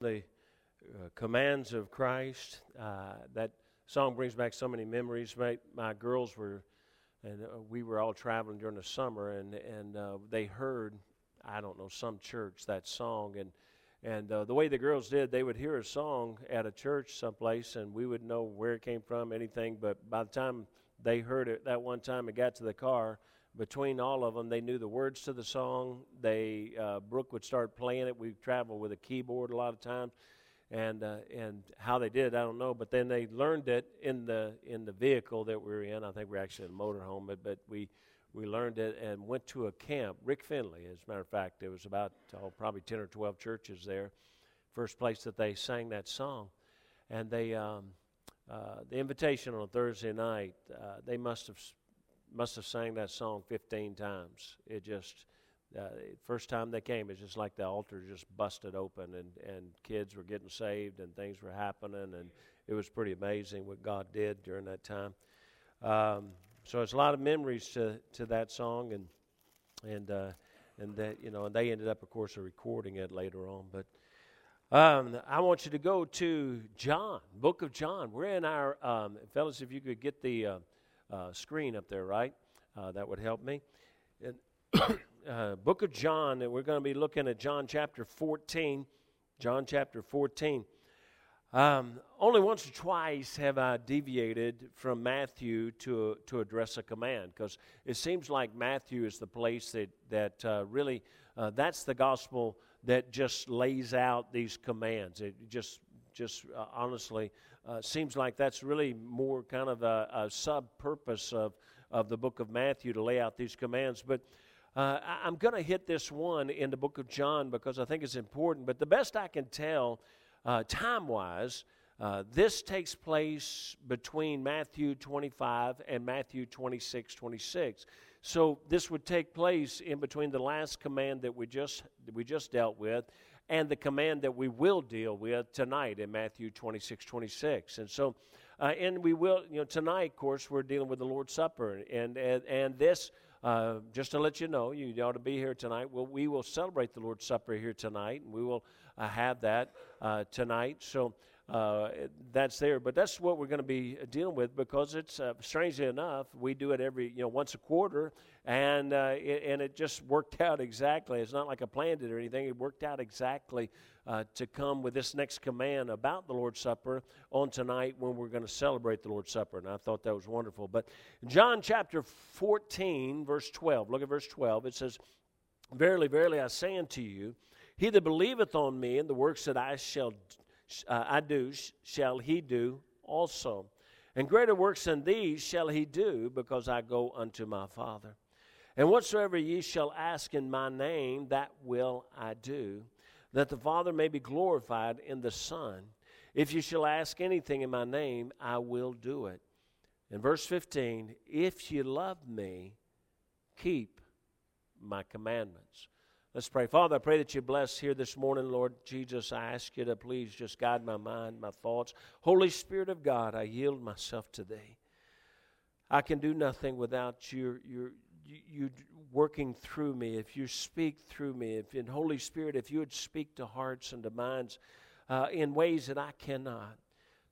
the uh, commands of Christ. Uh, that song brings back so many memories. My, my girls were, and uh, we were all traveling during the summer, and and uh, they heard, I don't know, some church that song, and and uh, the way the girls did, they would hear a song at a church someplace, and we would know where it came from, anything. But by the time they heard it that one time it got to the car, between all of them, they knew the words to the song. They uh, Brooke would start playing it. We traveled with a keyboard a lot of times, and uh, and how they did, it, I don't know. But then they learned it in the in the vehicle that we were in. I think we are actually in a motorhome, but but we we learned it and went to a camp. Rick Finley, as a matter of fact, there was about oh, probably ten or twelve churches there. First place that they sang that song, and they. Um, uh, the invitation on Thursday night, uh, they must have must have sang that song 15 times. It just, uh, first time they came, it's just like the altar just busted open and, and kids were getting saved and things were happening. And it was pretty amazing what God did during that time. Um, so it's a lot of memories to, to that song. And, and, uh, and that, you know, and they ended up, of course, recording it later on. But um, I want you to go to John, book of John. We're in our, um, fellas, if you could get the, uh, uh, screen up there, right? Uh, that would help me. And, uh, Book of John, and we're going to be looking at John chapter 14. John chapter 14. Um, only once or twice have I deviated from Matthew to, to address a command because it seems like Matthew is the place that, that uh, really, uh, that's the gospel that just lays out these commands. It just, just uh, honestly uh, seems like that's really more kind of a, a sub purpose of, of the book of Matthew to lay out these commands. But uh, I, am going to hit this one in the book of John because I think it's important. But the best I can tell, uh, time wise, uh, this takes place between Matthew 25 and Matthew 26 26. So this would take place in between the last command that we just, that we just dealt with and the command that we will deal with tonight in Matthew 26, 26. And so, uh, and we will, you know, tonight, of course, we're dealing with the Lord's Supper. And, and, and this, uh, just to let you know, you ought to be here tonight. Well, we will celebrate the Lord's Supper here tonight, and we will uh, have that uh, tonight. So, uh, that's there. But that's what we're going to be dealing with because it's uh, strangely enough we do it every you know once a quarter, and uh, it, and it just worked out exactly. It's not like I planned it or anything. It worked out exactly uh, to come with this next command about the Lord's Supper on tonight when we're going to celebrate the Lord's Supper, and I thought that was wonderful. But John chapter fourteen, verse twelve. Look at verse twelve. It says, "Verily, verily, I say unto you." He that believeth on me and the works that I shall uh, I do, shall he do also. And greater works than these shall he do, because I go unto my Father. And whatsoever ye shall ask in my name, that will I do, that the Father may be glorified in the Son. If you shall ask anything in my name, I will do it. In verse 15, if you love me, keep my commandments. Let's pray. Father, I pray that you bless here this morning, Lord Jesus. I ask you to please just guide my mind, my thoughts. Holy Spirit of God, I yield myself to thee. I can do nothing without your, your, you working through me. If you speak through me, if in Holy Spirit, if you would speak to hearts and to minds uh, in ways that I cannot.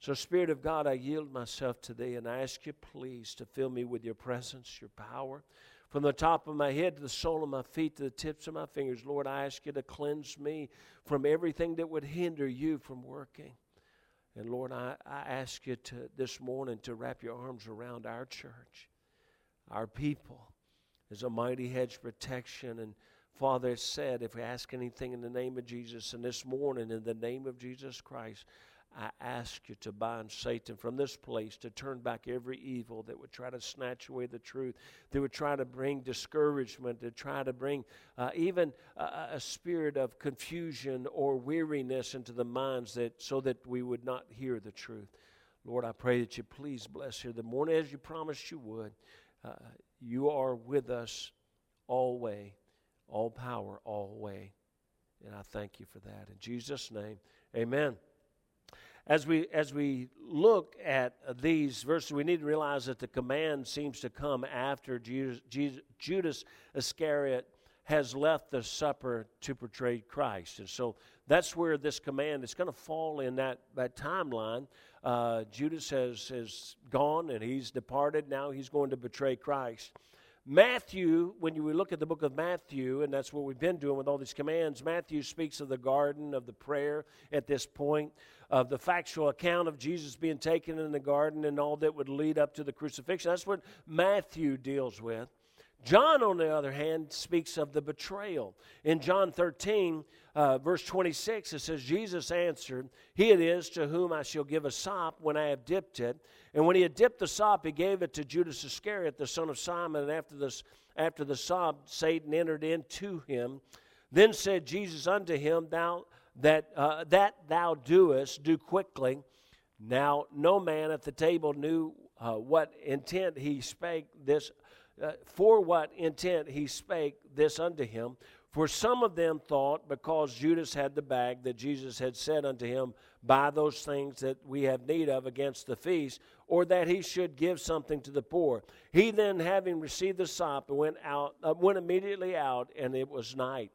So, Spirit of God, I yield myself to thee and I ask you, please, to fill me with your presence, your power from the top of my head to the sole of my feet to the tips of my fingers. Lord, I ask you to cleanse me from everything that would hinder you from working. And Lord, I, I ask you to this morning to wrap your arms around our church, our people, as a mighty hedge protection. And Father said, if we ask anything in the name of Jesus, and this morning in the name of Jesus Christ, I ask you to bind Satan from this place, to turn back every evil that would try to snatch away the truth, that would try to bring discouragement, to try to bring uh, even a, spirit of confusion or weariness into the minds that so that we would not hear the truth. Lord, I pray that you please bless here the morning as you promised you would. Uh, you are with us all way, all power, all way. And I thank you for that. In Jesus' name, amen as we as we look at these verses, we need to realize that the command seems to come after Judas, Iscariot has left the supper to portray Christ, and so that's where this command is going to fall in that, that timeline. Uh, Judas has, has gone and he's departed. Now he's going to betray Christ. Matthew, when you look at the book of Matthew, and that's what we've been doing with all these commands, Matthew speaks of the garden, of the prayer at this point, of the factual account of Jesus being taken in the garden and all that would lead up to the crucifixion. That's what Matthew deals with. John, on the other hand, speaks of the betrayal. In John 13, uh, verse 26, it says, Jesus answered, He it is to whom I shall give a sop when I have dipped it. And when he had dipped the sop, he gave it to Judas Iscariot, the son of Simon. And after, this, after the sop, Satan entered into him. Then said Jesus unto him, Thou that, uh, that thou doest, do quickly. Now no man at the table knew uh, what intent he spake this uh, for what intent he spake this unto him. For some of them thought, because Judas had the bag, that Jesus had said unto him, Buy those things that we have need of against the feast, or that he should give something to the poor. He then, having received the sop, went out, uh, went immediately out, and it was night.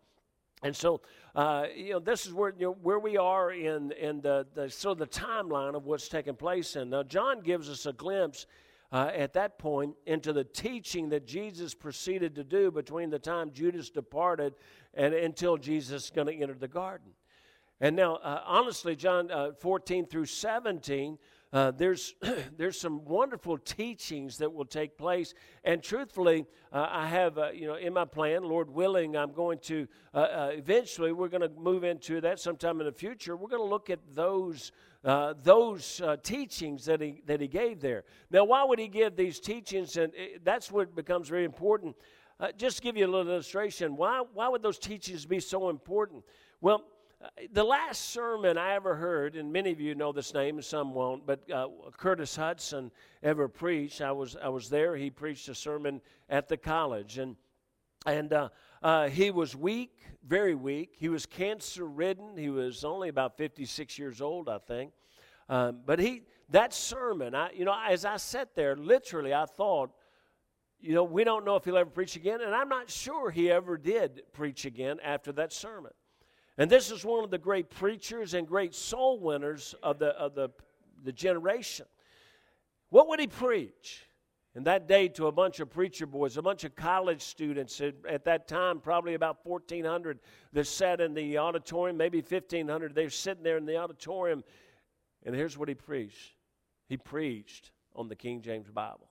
And so, uh, you know, this is where you know, where we are in in the, the sort of the timeline of what's taking place. And now John gives us a glimpse uh, at that point into the teaching that Jesus proceeded to do between the time Judas departed and until Jesus is going to enter the garden. And now, uh, honestly, John uh, 14 through 17, uh, there's, there's some wonderful teachings that will take place. And truthfully, uh, I have, uh, you know, in my plan, Lord willing, I'm going to, uh, eventually, we're going to move into that sometime in the future. We're going to look at those uh, those uh, teachings that he, that he gave there. Now, why would he give these teachings? And it, that's what becomes very important. Uh, just to give you a little illustration, why, why would those teachings be so important? Well, uh, the last sermon I ever heard, and many of you know this name, some won't, but uh, Curtis Hutson ever preached. I was I was there. He preached a sermon at the college, and and uh, uh, he was weak, very weak. He was cancer ridden. He was only about 56 years old, I think. Um, but he, that sermon, I, you know, as I sat there, literally, I thought, you know, we don't know if he'll ever preach again, and I'm not sure he ever did preach again after that sermon. And this is one of the great preachers and great soul winners of the, of the, the generation. What would he preach? And that day, to a bunch of preacher boys, a bunch of college students at, at, that time, probably about 1,400 that sat in the auditorium, maybe 1,500. They were sitting there in the auditorium. And here's what he preached he preached on the King James Bible,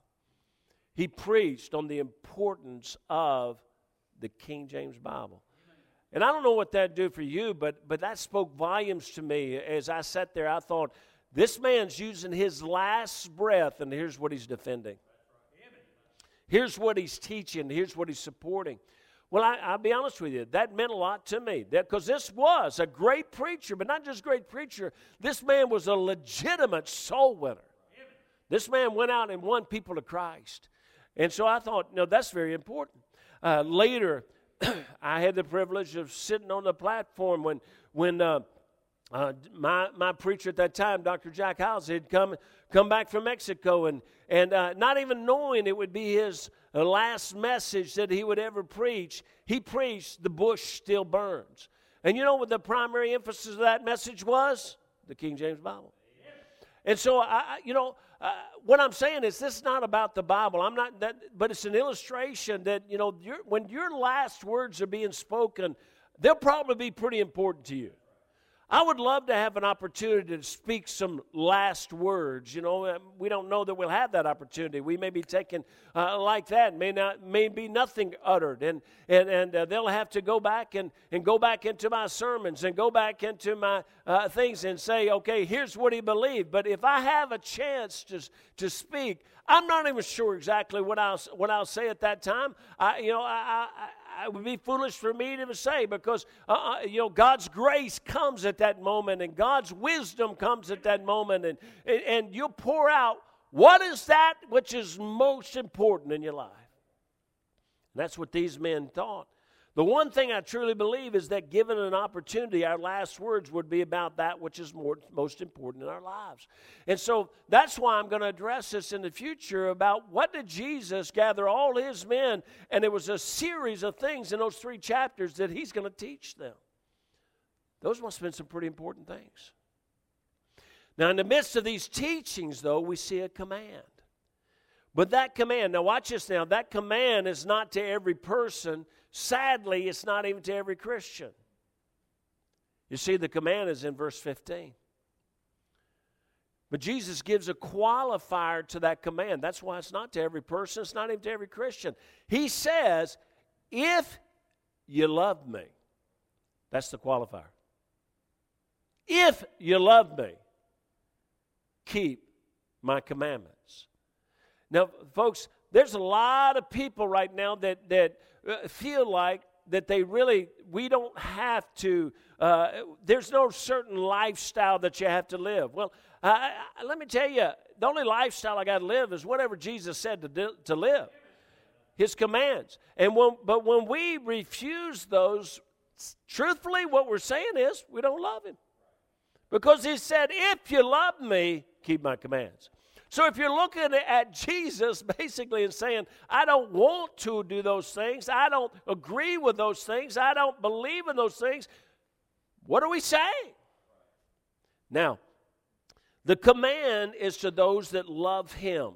he preached on the importance of the King James Bible. And I don't know what that did for you, but, but that spoke volumes to me. As I sat there, I thought, this man's using his last breath, and here's what he's defending. Here's what he's teaching, here's what he's supporting. Well, I, will be honest with you, that meant a lot to me because this was a great preacher, but not just great preacher. This man was a legitimate soul winner. This man went out and won people to Christ. And so I thought, no, that's very important. Uh, later, I had the privilege of sitting on the platform when, when uh, uh, my, my preacher at that time, Dr. Jack House, had come, come back from Mexico and, and uh, not even knowing it would be his last message that he would ever preach, he preached, The bush still burns. And you know what the primary emphasis of that message was? The King James Bible. And so, I, you know, uh, what I'm saying is this is not about the Bible. I'm not that, but it's an illustration that you know when your last words are being spoken, they'll probably be pretty important to you. I would love to have an opportunity to speak some last words. You know, um, we don't know that we'll have that opportunity. We may be taken uh, like that. May not, may be nothing uttered, and and and uh, they'll have to go back and and go back into my sermons and go back into my uh, things and say, okay, here's what he believed. But if I have a chance to to speak, I'm not even sure exactly what I'll what I'll say at that time. I, you know, I it would be foolish for me to say because uh, you know God's grace comes at that moment and God's wisdom comes at that moment and, and, and you'll pour out what is that which is most important in your life. And that's what these men thought. The one thing I truly believe is that given an opportunity, our last words would be about that which is more, most important in our lives. And so that's why I'm going to address this in the future about what did Jesus gather all his men, and it was a series of things in those three chapters that he's going to teach them. Those must have been some pretty important things. Now, in the midst of these teachings, though, we see a command. But that command, now watch this now, that command is not to every person. Sadly, it's not even to every Christian. You see, the command is in verse 15. But Jesus gives a qualifier to that command. That's why it's not to every person, it's not even to every Christian. He says, If you love me, that's the qualifier. If you love me, keep my commandments. Now, folks, there's a lot of people right now that, that uh, feel like that they really, we don't have to, uh, there's no certain lifestyle that you have to live. Well, uh, let me tell you, the only lifestyle I got to live is whatever Jesus said to, do, to live, His commands. And when, but when we refuse those, truthfully, what we're saying is we don't love Him. Because He said, if you love me, keep my commands. So if you're looking at Jesus basically and saying, I don't want to do those things, I don't agree with those things, I don't believe in those things, what are we saying? Now, the command is to those that love Him.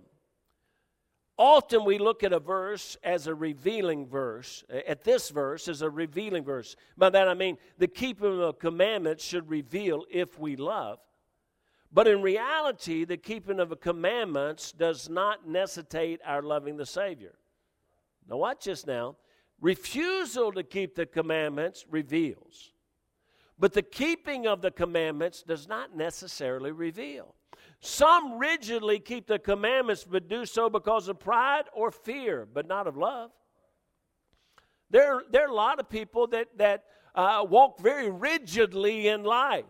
Often we look at a verse as a revealing verse. At this verse as a revealing verse. By that I mean the keeping of commandments should reveal if we love. But in reality, the keeping of the commandments does not necessitate our loving the Savior. Now, watch this now. Refusal to keep the commandments reveals, but the keeping of the commandments does not necessarily reveal. Some rigidly keep the commandments, but do so because of pride or fear, but not of love. There, there are a lot of people that, that uh, walk very rigidly in life.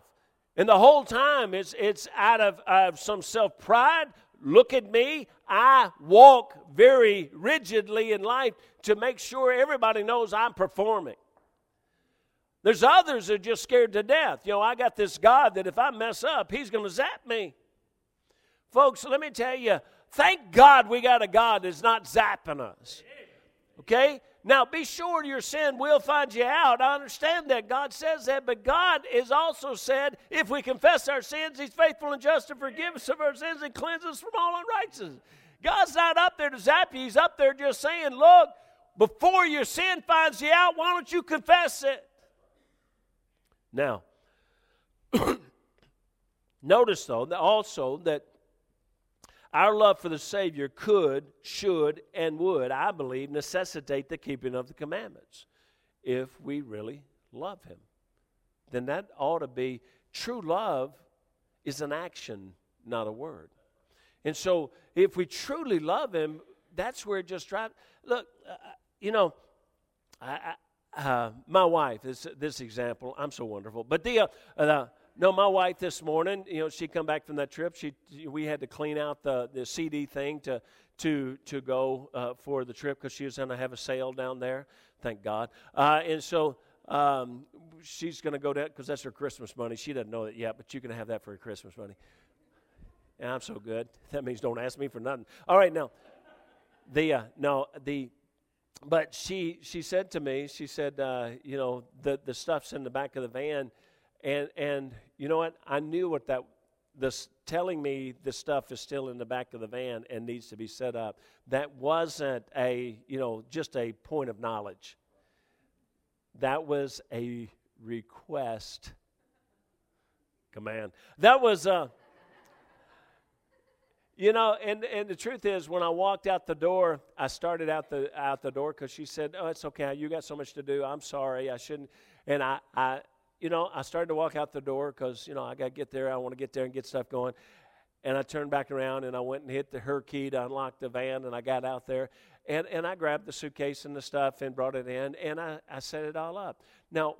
And the whole time it's, it's out of, of some self pride. Look at me. I walk very rigidly in life to make sure everybody knows I'm performing. There's others that are just scared to death. You know, I got this God that if I mess up, He's going to zap me. Folks, let me tell you, thank God we got a God that's not zapping us. Okay? Now, be sure your sin will find you out. I understand that. God says that. But God has also said if we confess our sins, He's faithful and just to forgive us of our sins and cleanse us from all unrighteousness. God's not up there to zap you. He's up there just saying, look, before your sin finds you out, why don't you confess it? Now, notice though, also that our love for the Savior could, should, and would, I believe, necessitate the keeping of the commandments if we really love Him. Then that ought to be true love is an action, not a word. And so if we truly love Him, that's where it just drives. Look, uh, uh, you know, I, I, uh, my wife, this, this example, I'm so wonderful, but the, uh, uh no, my wife this morning, you know, she come back from that trip. She, we had to clean out the, the CD thing to to to go uh, for the trip because she was going to have a sale down there. Thank God. Uh, and so um, she's going to go down because that's her Christmas money. She doesn't know it yet, but you can have that for her Christmas money. And I'm so good. That means don't ask me for nothing. All right, now the uh, no the but she she said to me, she said, uh, you know, the the stuff's in the back of the van and and you know what? I knew what that this telling me the stuff is still in the back of the van and needs to be set up. That wasn't a, you know, just a point of knowledge. That was a request command. That was a you know, and, and the truth is, when I walked out the door, I started out the out the door because she said, "Oh, it's okay. You got so much to do. I'm sorry. I shouldn't." And I, I you know, I started to walk out the door because, you know, I got to get there. I want to get there and get stuff going. And I turned back around and I went and hit the her key to unlock the van and I got out there. And, and I grabbed the suitcase and the stuff and brought it in and I, I set it all up. Now,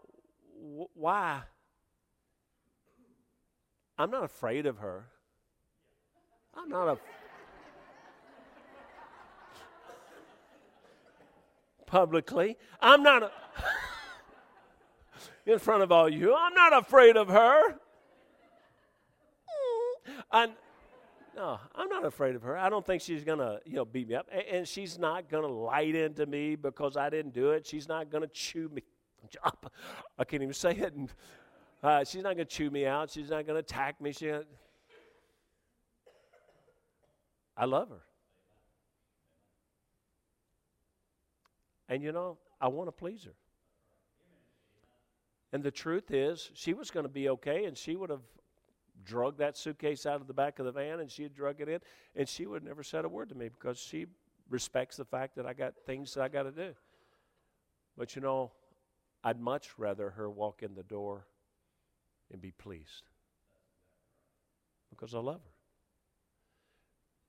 wh- why? I'm not afraid of her. I'm not a. publicly. I'm not a in front of all you. I'm not afraid of her. And no, I'm not afraid of her. I don't think she's gonna, you know, beat me up, and she's not gonna light into me because I didn't do it. She's not gonna chew me up. I can't even say it. Uh, she's not going to chew me out. She's not going to attack me. She, I love her. And you know, I want to please her. And the truth is, she was going to be okay, and she would have drug that suitcase out of the back of the van, and she had drug it in, and she would never said a word to me because she respects the fact that I got things that I got to do. But you know, I'd much rather her walk in the door and be pleased because I love her.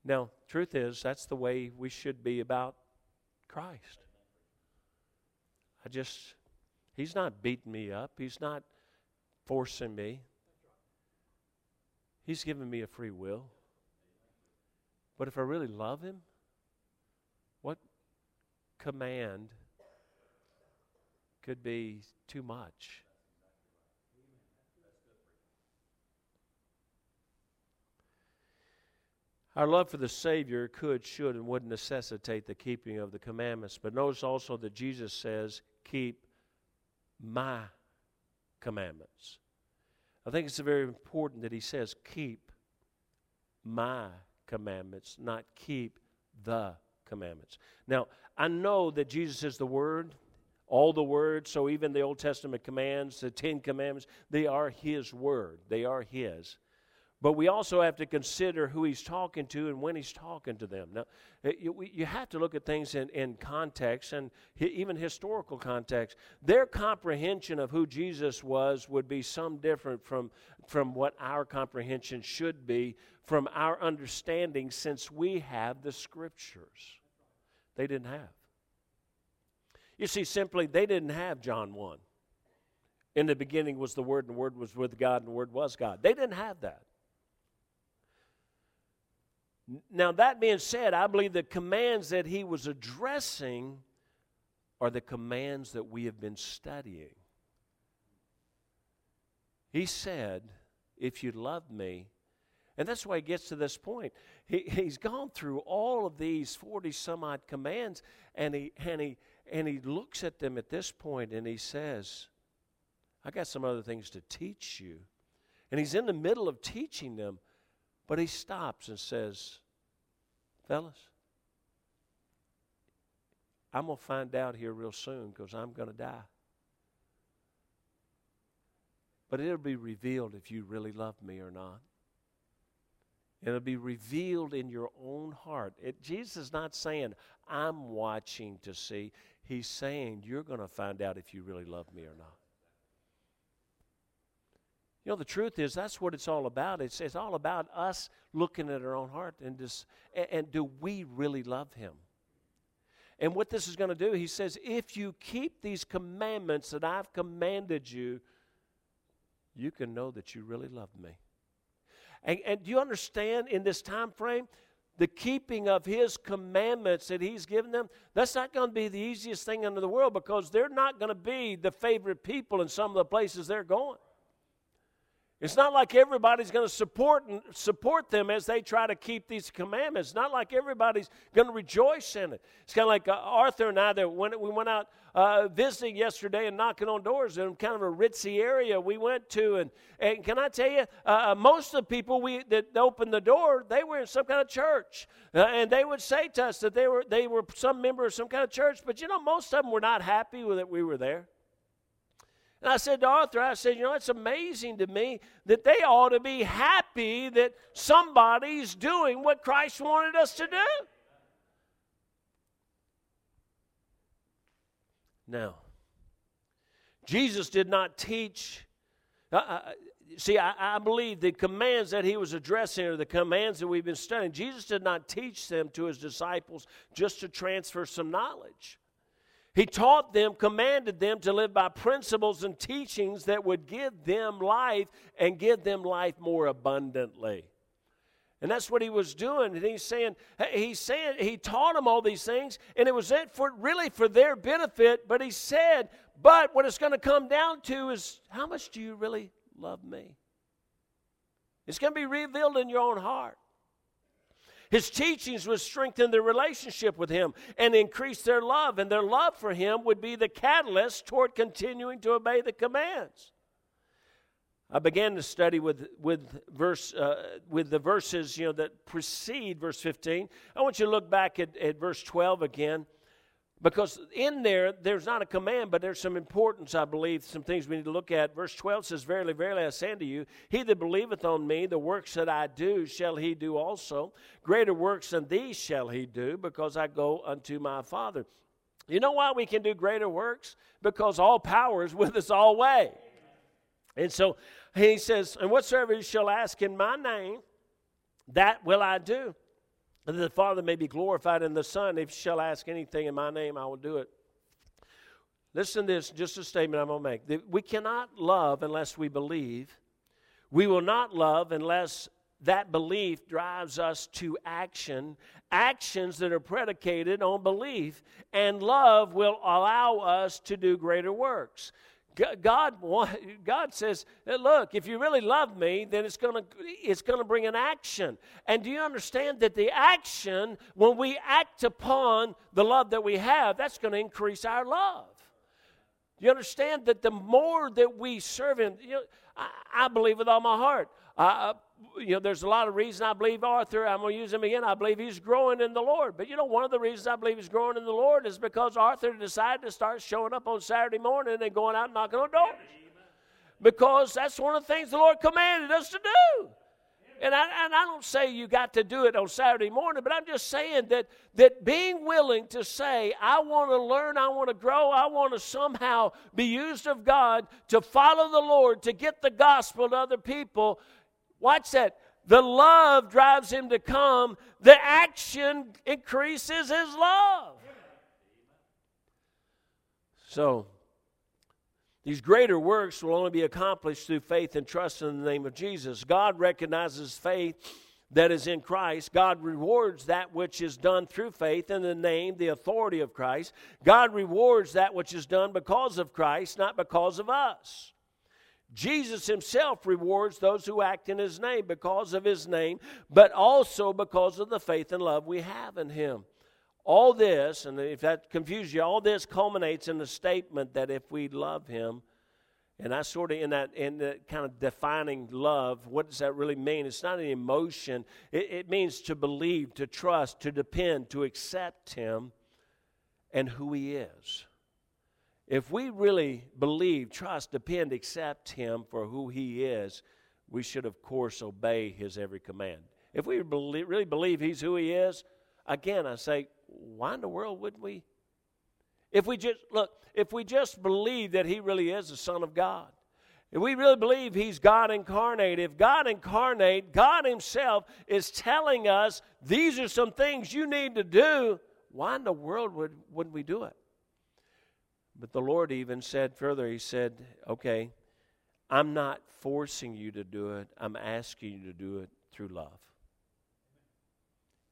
Now, truth is, that's the way we should be about Christ. I just, He's not beating me up, He's not forcing me. He's given me a free will. But if I really love Him, what command could be too much? Our love for the Savior could, should, and would necessitate the keeping of the commandments. But notice also that Jesus says, Keep my commandments. I think it's very important that he says, Keep my commandments, not keep the commandments. Now, I know that Jesus is the Word, all the Word, so even the Old Testament commands, the Ten Commandments, they are His Word. They are His. But we also have to consider who he's talking to and when he's talking to them. Now, eh, you, have to look at things in, in context and even historical context. Their comprehension of who Jesus was would be some different from, from what our comprehension should be from our understanding since we have the scriptures. They didn't have. You see, simply, they didn't have John 1. In the beginning was the Word, and the Word was with God, and the Word was God. They didn't have that. Now, that being said, I believe the commands that he was addressing are the commands that we have been studying. He said, If you love me, and that's why he gets to this point. He, he's gone through all of these 40 some odd commands, and he, and, he, and he looks at them at this point and he says, I got some other things to teach you. And he's in the middle of teaching them, but he stops and says, Fellas, I'm going to find out here real soon because I'm going to die. But it'll be revealed if you really love me or not. It'll be revealed in your own heart. It, Jesus is not saying, I'm watching to see. He's saying, you're going to find out if you really love me or not. You know, the truth is that's what it's all about. It's, it's all about us looking at our own heart and just, and, and do we really love Him? And what this is going to do, He says, if you keep these commandments that I've commanded you, you can know that you really love me. And, and do you understand in this time frame? the keeping of his commandments that he's given them, that's not going to be the easiest thing in the world because they're not going to be the favorite people in some of the places they're going. It's not like everybody's going to support and support them as they try to keep these commandments. It's not like everybody's going to rejoice in it. It's kind of like uh, Arthur and I that when we went out uh, visiting yesterday and knocking on doors in kind of a ritzy area we went to, and, and can I tell you, uh, uh most of the people we that opened the door, they were in some kind of church, uh, and they would say to us that they were they were some member of some kind of church. But you know, most of them were not happy that we were there. And I said to Arthur, I said, you know, it's amazing to me that they ought to be happy that somebody's doing what Christ wanted us to do. Now, Jesus did not teach. Uh, uh, see, I, I, believe the commands that he was addressing are the commands that we've been studying. Jesus did not teach them to his disciples just to transfer some knowledge. He taught them, commanded them to live by principles and teachings that would give them life and give them life more abundantly. And that's what he was doing. And he's saying, he's saying, he taught them all these things, and it was for really for their benefit. But he said, but what it's going to come down to is how much do you really love me? It's going to be revealed in your own heart. His teachings would strengthen their relationship with Him and increase their love, and their love for Him would be the catalyst toward continuing to obey the commands. I began to study with with verse uh, with the verses you know that precede verse 15. I want you to look back at, at verse 12 again, because in there there's not a command, but there's some importance, I believe, some things we need to look at. Verse 12 says, "Verily, verily, I say unto you, he that believeth on me, the works that I do shall he do also. Greater works than these shall he do, because I go unto my Father." You know why we can do greater works? Because all power is with us always. And so he says, And whatsoever you shall ask in my name, that will I do. That the Father may be glorified in the Son. If you shall ask anything in my name, I will do it. Listen to this, just a statement I'm going to make. We cannot love unless we believe. We will not love unless that belief drives us to action, actions that are predicated on belief, and love will allow us to do greater works. God, God says, look, if you really love me, then it's going to it's going to bring an action. And do you understand that the action, when we act upon the love that we have, that's going to increase our love. You understand that the more that we serve Him, you know, I, I believe with all my heart. You know, there's a lot of reasons I believe Arthur, I'm going to use him again, I believe he's growing in the Lord. But you know, one of the reasons I believe he's growing in the Lord is because Arthur decided to start showing up on Saturday morning and going out and knocking on doors. Because that's one of the things the Lord commanded us to do. And I, and I don't say you got to do it on Saturday morning, but I'm just saying that, that being willing to say, I want to learn, I want to grow, I want to somehow be used of God to follow the Lord, to get the gospel to other people, Watch that. The love drives him to come, the action increases his love. So, these greater works will only be accomplished through faith and trust in the name of Jesus. God recognizes faith that is in Christ. God rewards that which is done through faith in the name, the authority of Christ. God rewards that which is done because of Christ, not because of us. Jesus himself rewards those who act in his name because of his name, but also because of the faith and love we have in him. All this, and if that confuses you, all this culminates in the statement that if we love him, and I sort of in that in that kind of defining love, what does that really mean? It's not an emotion. It, it means to believe, to trust, to depend, to accept him and who he is. If we really believe, trust, depend, accept Him for who He is, we should, of course, obey His every command. If we believe, really believe He's who He is, again, I say, why in the world wouldn't we? If we just, look, if we just believe that He really is the Son of God, if we really believe He's God incarnate, if God incarnate, God Himself is telling us these are some things you need to do, why in the world would, wouldn't we do it? But the Lord even said further, He said, okay, I'm not forcing you to do it, I'm asking you to do it through love.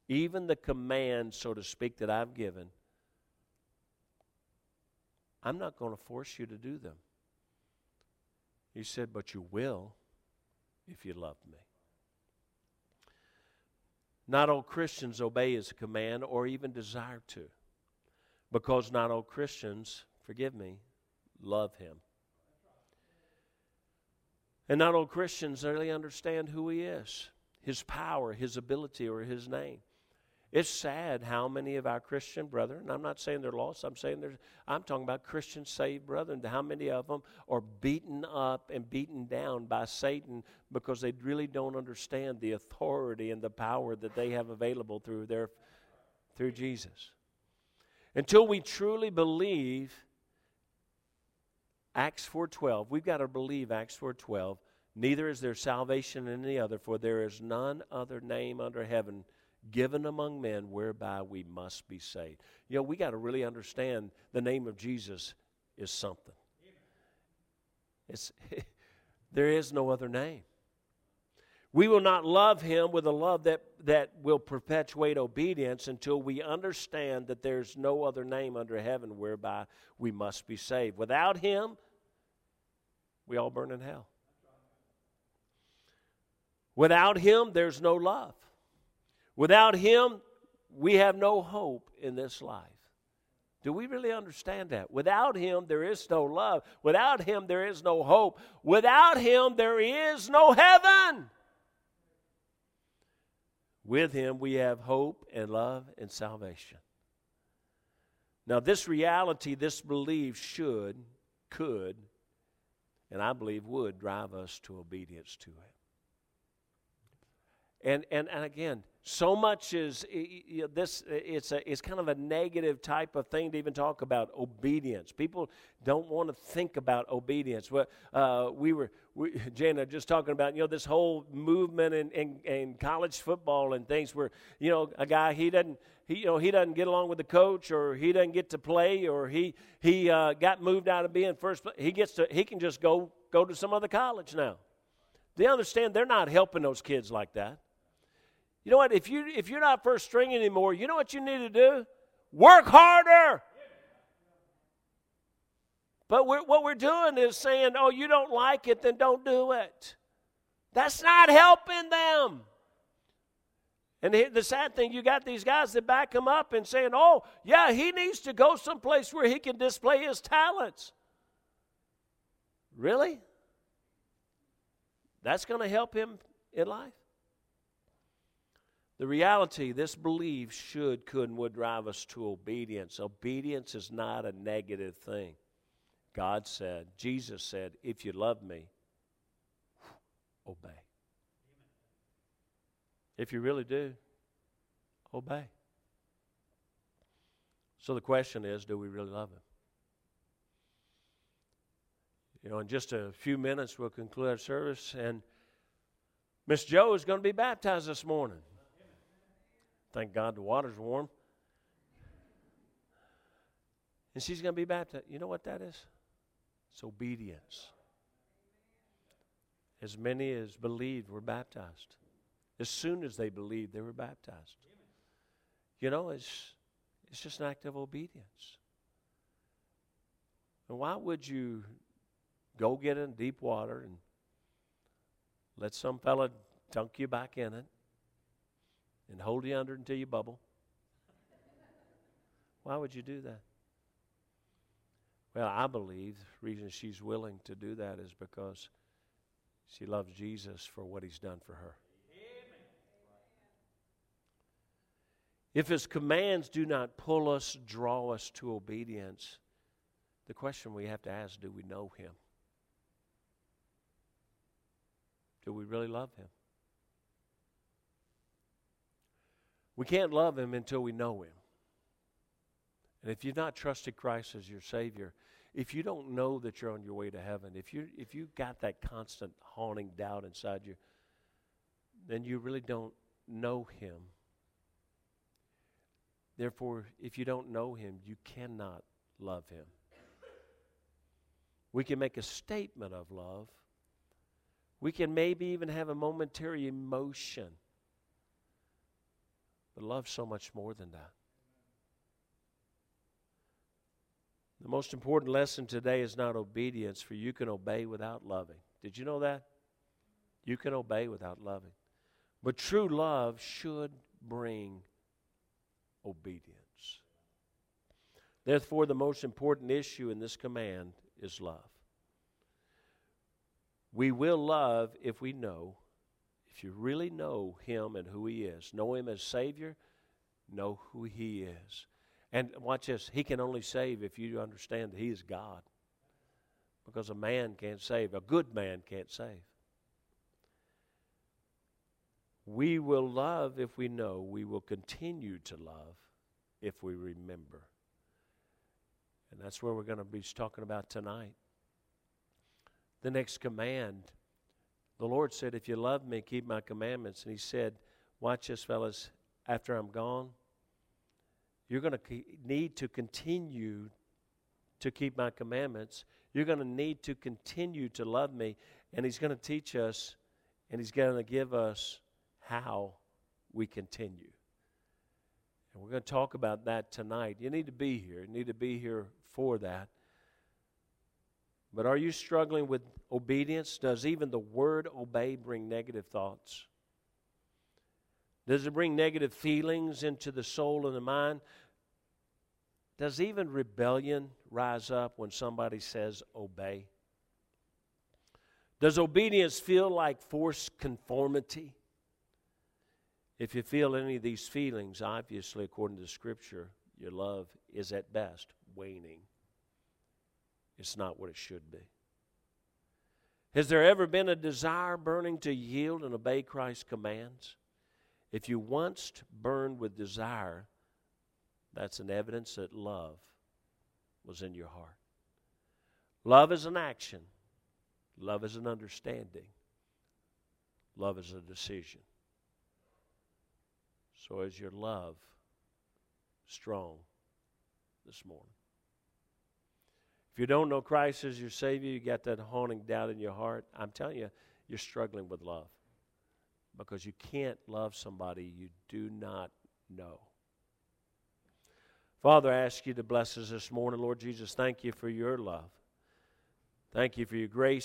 Even the commands, so to speak, that I've given, I'm not going to force you to do them. He said, but you will if you love me. Not all Christians obey his command or even desire to, because not all Christians forgive me, love him. And not all Christians really understand who he is, his power, his ability, or his name. It's sad how many of our Christian brethren, I'm not saying they're lost, I'm saying they're, I'm talking about Christian saved brethren, how many of them are beaten up and beaten down by Satan because they really don't understand the authority and the power that they have available through their through Jesus. Until we truly believe Acts 4:12. We've got to believe Acts 4:12. Neither is there salvation in any other, for there is none other name under heaven given among men whereby we must be saved. You know, we got to really understand the name of Jesus is something. It's, there is no other name. We will not love him with a love that, that will perpetuate obedience until we understand that there's no other name under heaven whereby we must be saved. Without him, we all burn in hell. Without Him, there's no love. Without Him, we have no hope in this life. Do we really understand that? Without Him, there is no love. Without Him, there is no hope. Without Him, there is no heaven. With Him, we have hope and love and salvation. Now, this reality, this belief should, could, and I believe would drive us to obedience to Him. And, and, and again, so much is you know, this it's a it's kind of a negative type of thing to even talk about obedience. People don't want to think about obedience. Well uh, we were we, jana just talking about you know this whole movement in, in, in college football and things where you know a guy he doesn't he you know he doesn't get along with the coach or he doesn't get to play or he he uh, got moved out of being first he gets to he can just go go to some other college now. They understand? They're not helping those kids like that you know what? If you if you're not first string anymore, you know what you need to do? Work harder. But we're, what we're doing is saying, "Oh, you don't like it, then don't do it." That's not helping them. And the sad thing, you got these guys that back him up and saying, "Oh, yeah, he needs to go someplace where he can display his talents." Really? That's going to help him in life? The reality, this belief should, could, and would drive us to obedience. Obedience is not a negative thing. God said, Jesus said, if you love me, obey. If you really do, obey. So the question is do we really love Him? You know, in just a few minutes, we'll conclude our service, and Miss Joe is going to be baptized this morning. Thank God the water's warm. And she's going to be baptized. You know what that is? It's obedience. As many as believed were baptized. As soon as they believed, they were baptized. You know, it's, it's just an act of obedience. And why would you go get in deep water and let some fella dunk you back in it and hold you under until you bubble. Why would you do that? Well, I believe the reason she's willing to do that is because she loves Jesus for what he's done for her. If his commands do not pull us, draw us to obedience, the question we have to ask do we know him? Do we really love him? We can't love Him until we know Him. And if you've not trusted Christ as your Savior, if you don't know that you're on your way to heaven, if you if you've got that constant haunting doubt inside you, then you really don't know Him. Therefore, if you don't know Him, you cannot love Him. We can make a statement of love. We can maybe even have a momentary emotion but love's so much more than that. The most important lesson today is not obedience, for you can obey without loving. Did you know that? You can obey without loving. But true love should bring obedience. Therefore, the most important issue in this command is love. We will love if we know if you really know Him and who He is, know Him as Savior, know who He is. And watch this He can only save if you understand that He is God. Because a man can't save, a good man can't save. We will love if we know. We will continue to love if we remember. And that's where we're going to be talking about tonight. The next command the Lord said, If you love me, keep my commandments. And He said, Watch this, fellas, after I'm gone, you're going to need to continue to keep my commandments. You're going to need to continue to love me. And He's going to teach us and He's going to give us how we continue. And we're going to talk about that tonight. You need to be here. You need to be here for that. But are you struggling with obedience? Does even the word obey bring negative thoughts? Does it bring negative feelings into the soul and the mind? does even rebellion rise up when somebody says obey? Does obedience feel like forced conformity? If you feel any of these feelings, obviously, according to Scripture, your love is at best waning. It's not what it should be. Has there ever been a desire burning to yield and obey Christ's commands? If you once burned with desire, that's an evidence that love was in your heart. Love is an action, love is an understanding, love is a decision. So, is your love strong this morning? If you don't know Christ as your Savior, you got that haunting doubt in your heart, I'm telling you, you're struggling with love because you can't love somebody you do not know. Father, I ask you to bless us this morning. Lord Jesus, thank you for your love. Thank you for your grace